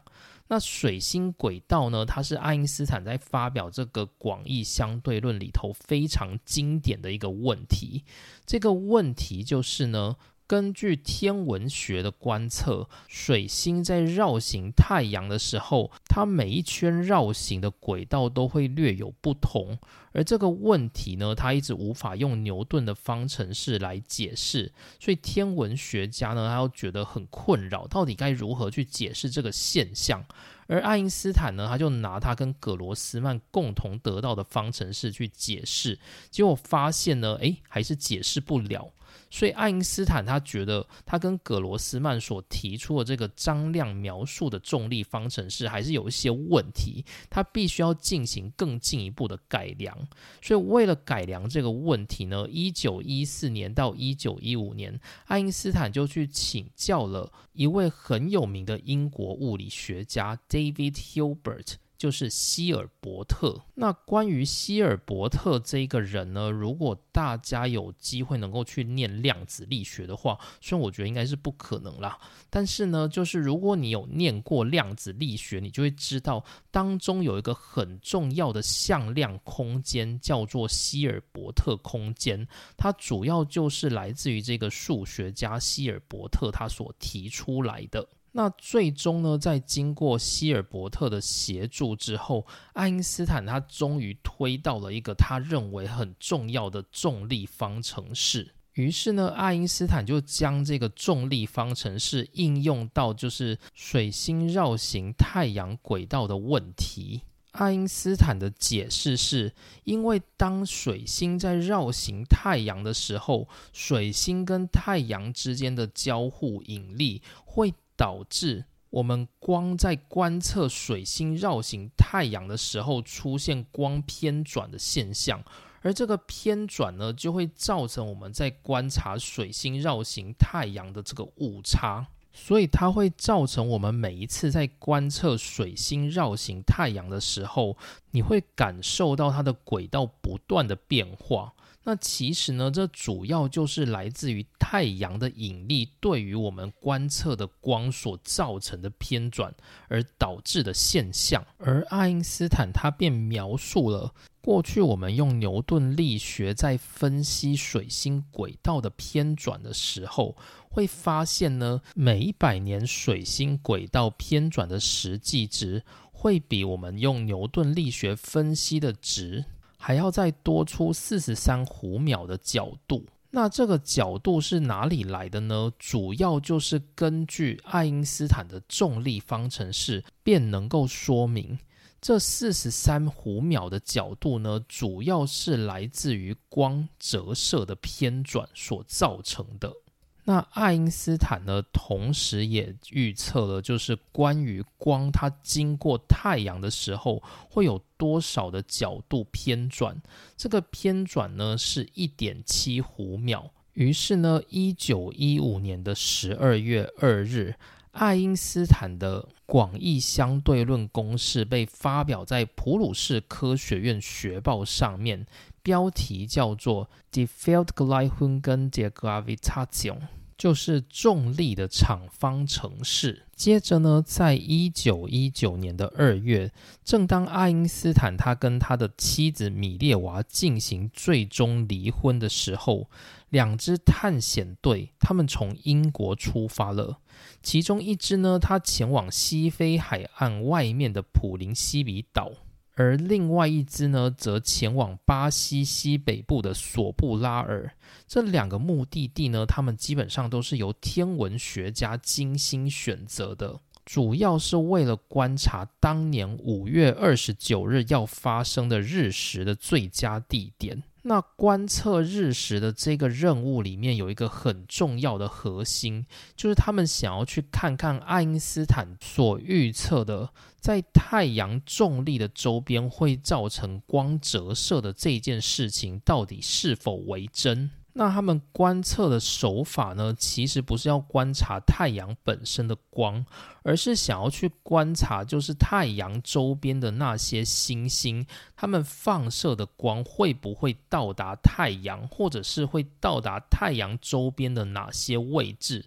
[SPEAKER 1] 那水星轨道呢？它是爱因斯坦在发表这个广义相对论里头非常经典的一个问题。这个问题就是呢。根据天文学的观测，水星在绕行太阳的时候，它每一圈绕行的轨道都会略有不同。而这个问题呢，它一直无法用牛顿的方程式来解释，所以天文学家呢，他又觉得很困扰，到底该如何去解释这个现象？而爱因斯坦呢，他就拿他跟葛罗斯曼共同得到的方程式去解释，结果发现呢，诶，还是解释不了。所以爱因斯坦他觉得他跟葛罗斯曼所提出的这个张量描述的重力方程式还是有一些问题，他必须要进行更进一步的改良。所以为了改良这个问题呢，一九一四年到一九一五年，爱因斯坦就去请教了一位很有名的英国物理学家 David Hilbert。就是希尔伯特。那关于希尔伯特这一个人呢，如果大家有机会能够去念量子力学的话，虽然我觉得应该是不可能啦，但是呢，就是如果你有念过量子力学，你就会知道当中有一个很重要的向量空间，叫做希尔伯特空间。它主要就是来自于这个数学家希尔伯特他所提出来的。那最终呢，在经过希尔伯特的协助之后，爱因斯坦他终于推到了一个他认为很重要的重力方程式。于是呢，爱因斯坦就将这个重力方程式应用到就是水星绕行太阳轨道的问题。爱因斯坦的解释是，因为当水星在绕行太阳的时候，水星跟太阳之间的交互引力会。导致我们光在观测水星绕行太阳的时候出现光偏转的现象，而这个偏转呢，就会造成我们在观察水星绕行太阳的这个误差，所以它会造成我们每一次在观测水星绕行太阳的时候，你会感受到它的轨道不断的变化。那其实呢，这主要就是来自于太阳的引力对于我们观测的光所造成的偏转而导致的现象。而爱因斯坦他便描述了过去我们用牛顿力学在分析水星轨道的偏转的时候，会发现呢，每一百年水星轨道偏转的实际值会比我们用牛顿力学分析的值。还要再多出四十三弧秒的角度，那这个角度是哪里来的呢？主要就是根据爱因斯坦的重力方程式，便能够说明这四十三弧秒的角度呢，主要是来自于光折射的偏转所造成的。那爱因斯坦呢，同时也预测了，就是关于光它经过太阳的时候会有多少的角度偏转，这个偏转呢是一点七弧秒。于是呢，一九一五年的十二月二日，爱因斯坦的广义相对论公式被发表在普鲁士科学院学报上面。标题叫做 “Die Feldgleichung der Gravitation”，就是重力的场方程式。接着呢，在一九一九年的二月，正当爱因斯坦他跟他的妻子米列娃进行最终离婚的时候，两支探险队他们从英国出发了。其中一支呢，他前往西非海岸外面的普林西比岛。而另外一支呢，则前往巴西西北部的索布拉尔。这两个目的地呢，他们基本上都是由天文学家精心选择的，主要是为了观察当年五月二十九日要发生的日食的最佳地点。那观测日食的这个任务里面有一个很重要的核心，就是他们想要去看看爱因斯坦所预测的，在太阳重力的周边会造成光折射的这件事情到底是否为真。那他们观测的手法呢，其实不是要观察太阳本身的光，而是想要去观察，就是太阳周边的那些星星，它们放射的光会不会到达太阳，或者是会到达太阳周边的哪些位置。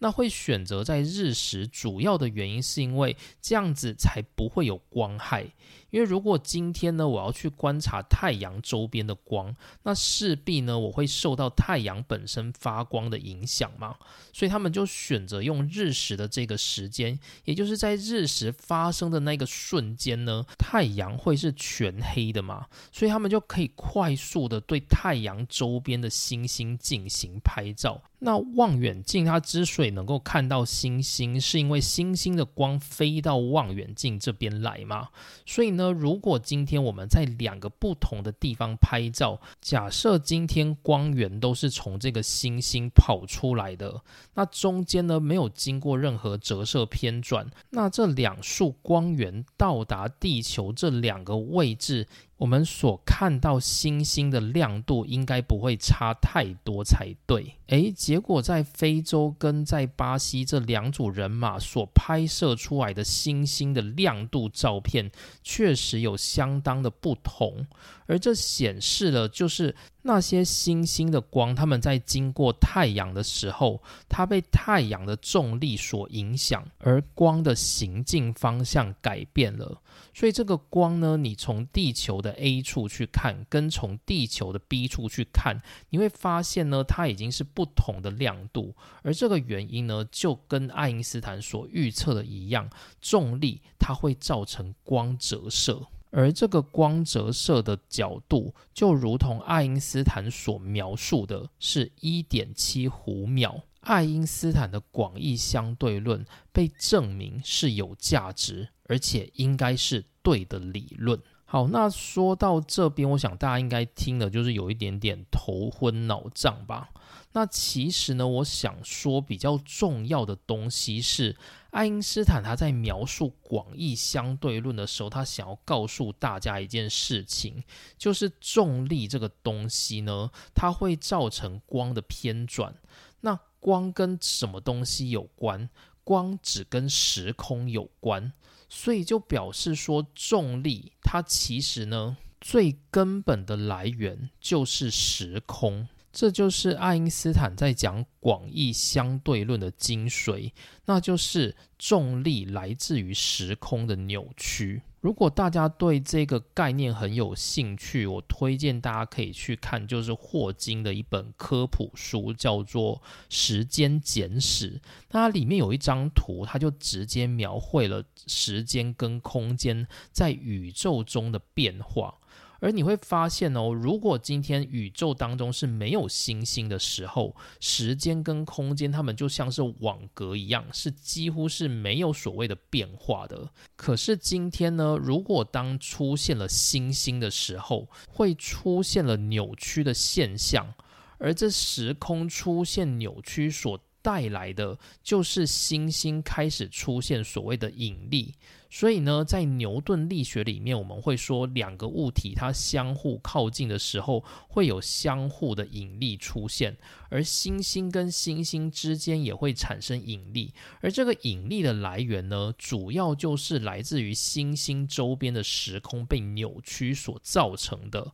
[SPEAKER 1] 那会选择在日食，主要的原因是因为这样子才不会有光害。因为如果今天呢，我要去观察太阳周边的光，那势必呢，我会受到太阳本身发光的影响嘛。所以他们就选择用日食的这个时间，也就是在日食发生的那个瞬间呢，太阳会是全黑的嘛。所以他们就可以快速的对太阳周边的星星进行拍照。那望远镜它之所以能够看到星星，是因为星星的光飞到望远镜这边来嘛。所以那，如果今天我们在两个不同的地方拍照，假设今天光源都是从这个星星跑出来的，那中间呢没有经过任何折射偏转，那这两束光源到达地球这两个位置。我们所看到星星的亮度应该不会差太多才对。诶，结果在非洲跟在巴西这两组人马所拍摄出来的星星的亮度照片，确实有相当的不同。而这显示了，就是那些星星的光，它们在经过太阳的时候，它被太阳的重力所影响，而光的行进方向改变了。所以这个光呢，你从地球的 A 处去看，跟从地球的 B 处去看，你会发现呢，它已经是不同的亮度。而这个原因呢，就跟爱因斯坦所预测的一样，重力它会造成光折射。而这个光折射的角度，就如同爱因斯坦所描述的，是一点七弧秒。爱因斯坦的广义相对论被证明是有价值，而且应该是对的理论。好，那说到这边，我想大家应该听的就是有一点点头昏脑胀吧。那其实呢，我想说比较重要的东西是，爱因斯坦他在描述广义相对论的时候，他想要告诉大家一件事情，就是重力这个东西呢，它会造成光的偏转。那光跟什么东西有关？光只跟时空有关，所以就表示说，重力它其实呢。最根本的来源就是时空。这就是爱因斯坦在讲广义相对论的精髓，那就是重力来自于时空的扭曲。如果大家对这个概念很有兴趣，我推荐大家可以去看，就是霍金的一本科普书，叫做《时间简史》。它里面有一张图，它就直接描绘了时间跟空间在宇宙中的变化。而你会发现哦，如果今天宇宙当中是没有星星的时候，时间跟空间它们就像是网格一样，是几乎是没有所谓的变化的。可是今天呢，如果当出现了星星的时候，会出现了扭曲的现象，而这时空出现扭曲所带来的，就是星星开始出现所谓的引力。所以呢，在牛顿力学里面，我们会说两个物体它相互靠近的时候，会有相互的引力出现，而星星跟星星之间也会产生引力，而这个引力的来源呢，主要就是来自于星星周边的时空被扭曲所造成的。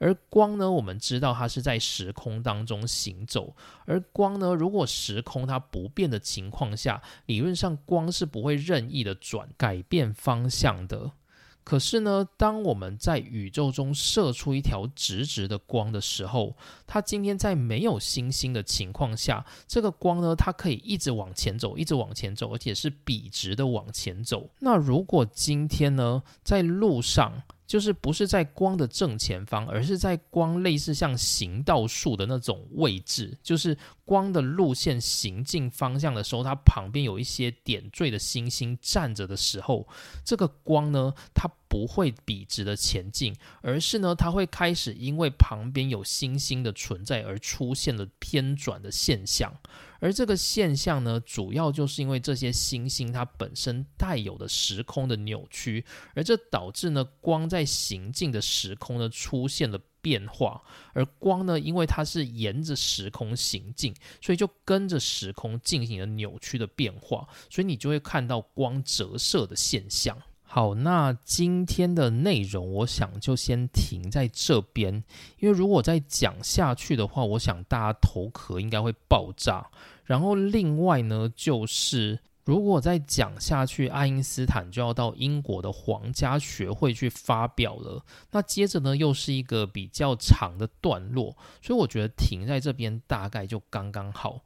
[SPEAKER 1] 而光呢，我们知道它是在时空当中行走。而光呢，如果时空它不变的情况下，理论上光是不会任意的转改变方向的。可是呢，当我们在宇宙中射出一条直直的光的时候，它今天在没有星星的情况下，这个光呢，它可以一直往前走，一直往前走，而且是笔直的往前走。那如果今天呢，在路上，就是不是在光的正前方，而是在光类似像行道树的那种位置，就是光的路线行进方向的时候，它旁边有一些点缀的星星站着的时候，这个光呢，它不会笔直的前进，而是呢，它会开始因为旁边有星星的存在而出现了偏转的现象。而这个现象呢，主要就是因为这些星星它本身带有的时空的扭曲，而这导致呢光在行进的时空呢出现了变化，而光呢因为它是沿着时空行进，所以就跟着时空进行了扭曲的变化，所以你就会看到光折射的现象。好，那今天的内容，我想就先停在这边，因为如果再讲下去的话，我想大家头壳应该会爆炸。然后另外呢，就是如果再讲下去，爱因斯坦就要到英国的皇家学会去发表了。那接着呢，又是一个比较长的段落，所以我觉得停在这边大概就刚刚好。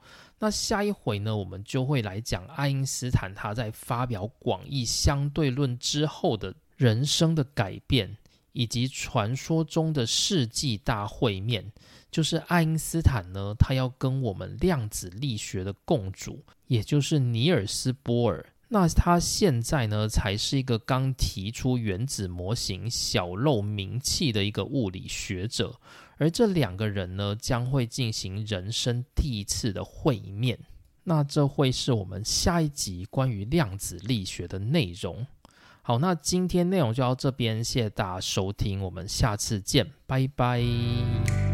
[SPEAKER 1] 那下一回呢，我们就会来讲爱因斯坦他在发表广义相对论之后的人生的改变，以及传说中的世纪大会面，就是爱因斯坦呢，他要跟我们量子力学的共主，也就是尼尔斯波尔。那他现在呢，才是一个刚提出原子模型、小露名气的一个物理学者。而这两个人呢，将会进行人生第一次的会面。那这会是我们下一集关于量子力学的内容。好，那今天内容就到这边，谢谢大家收听，我们下次见，拜拜。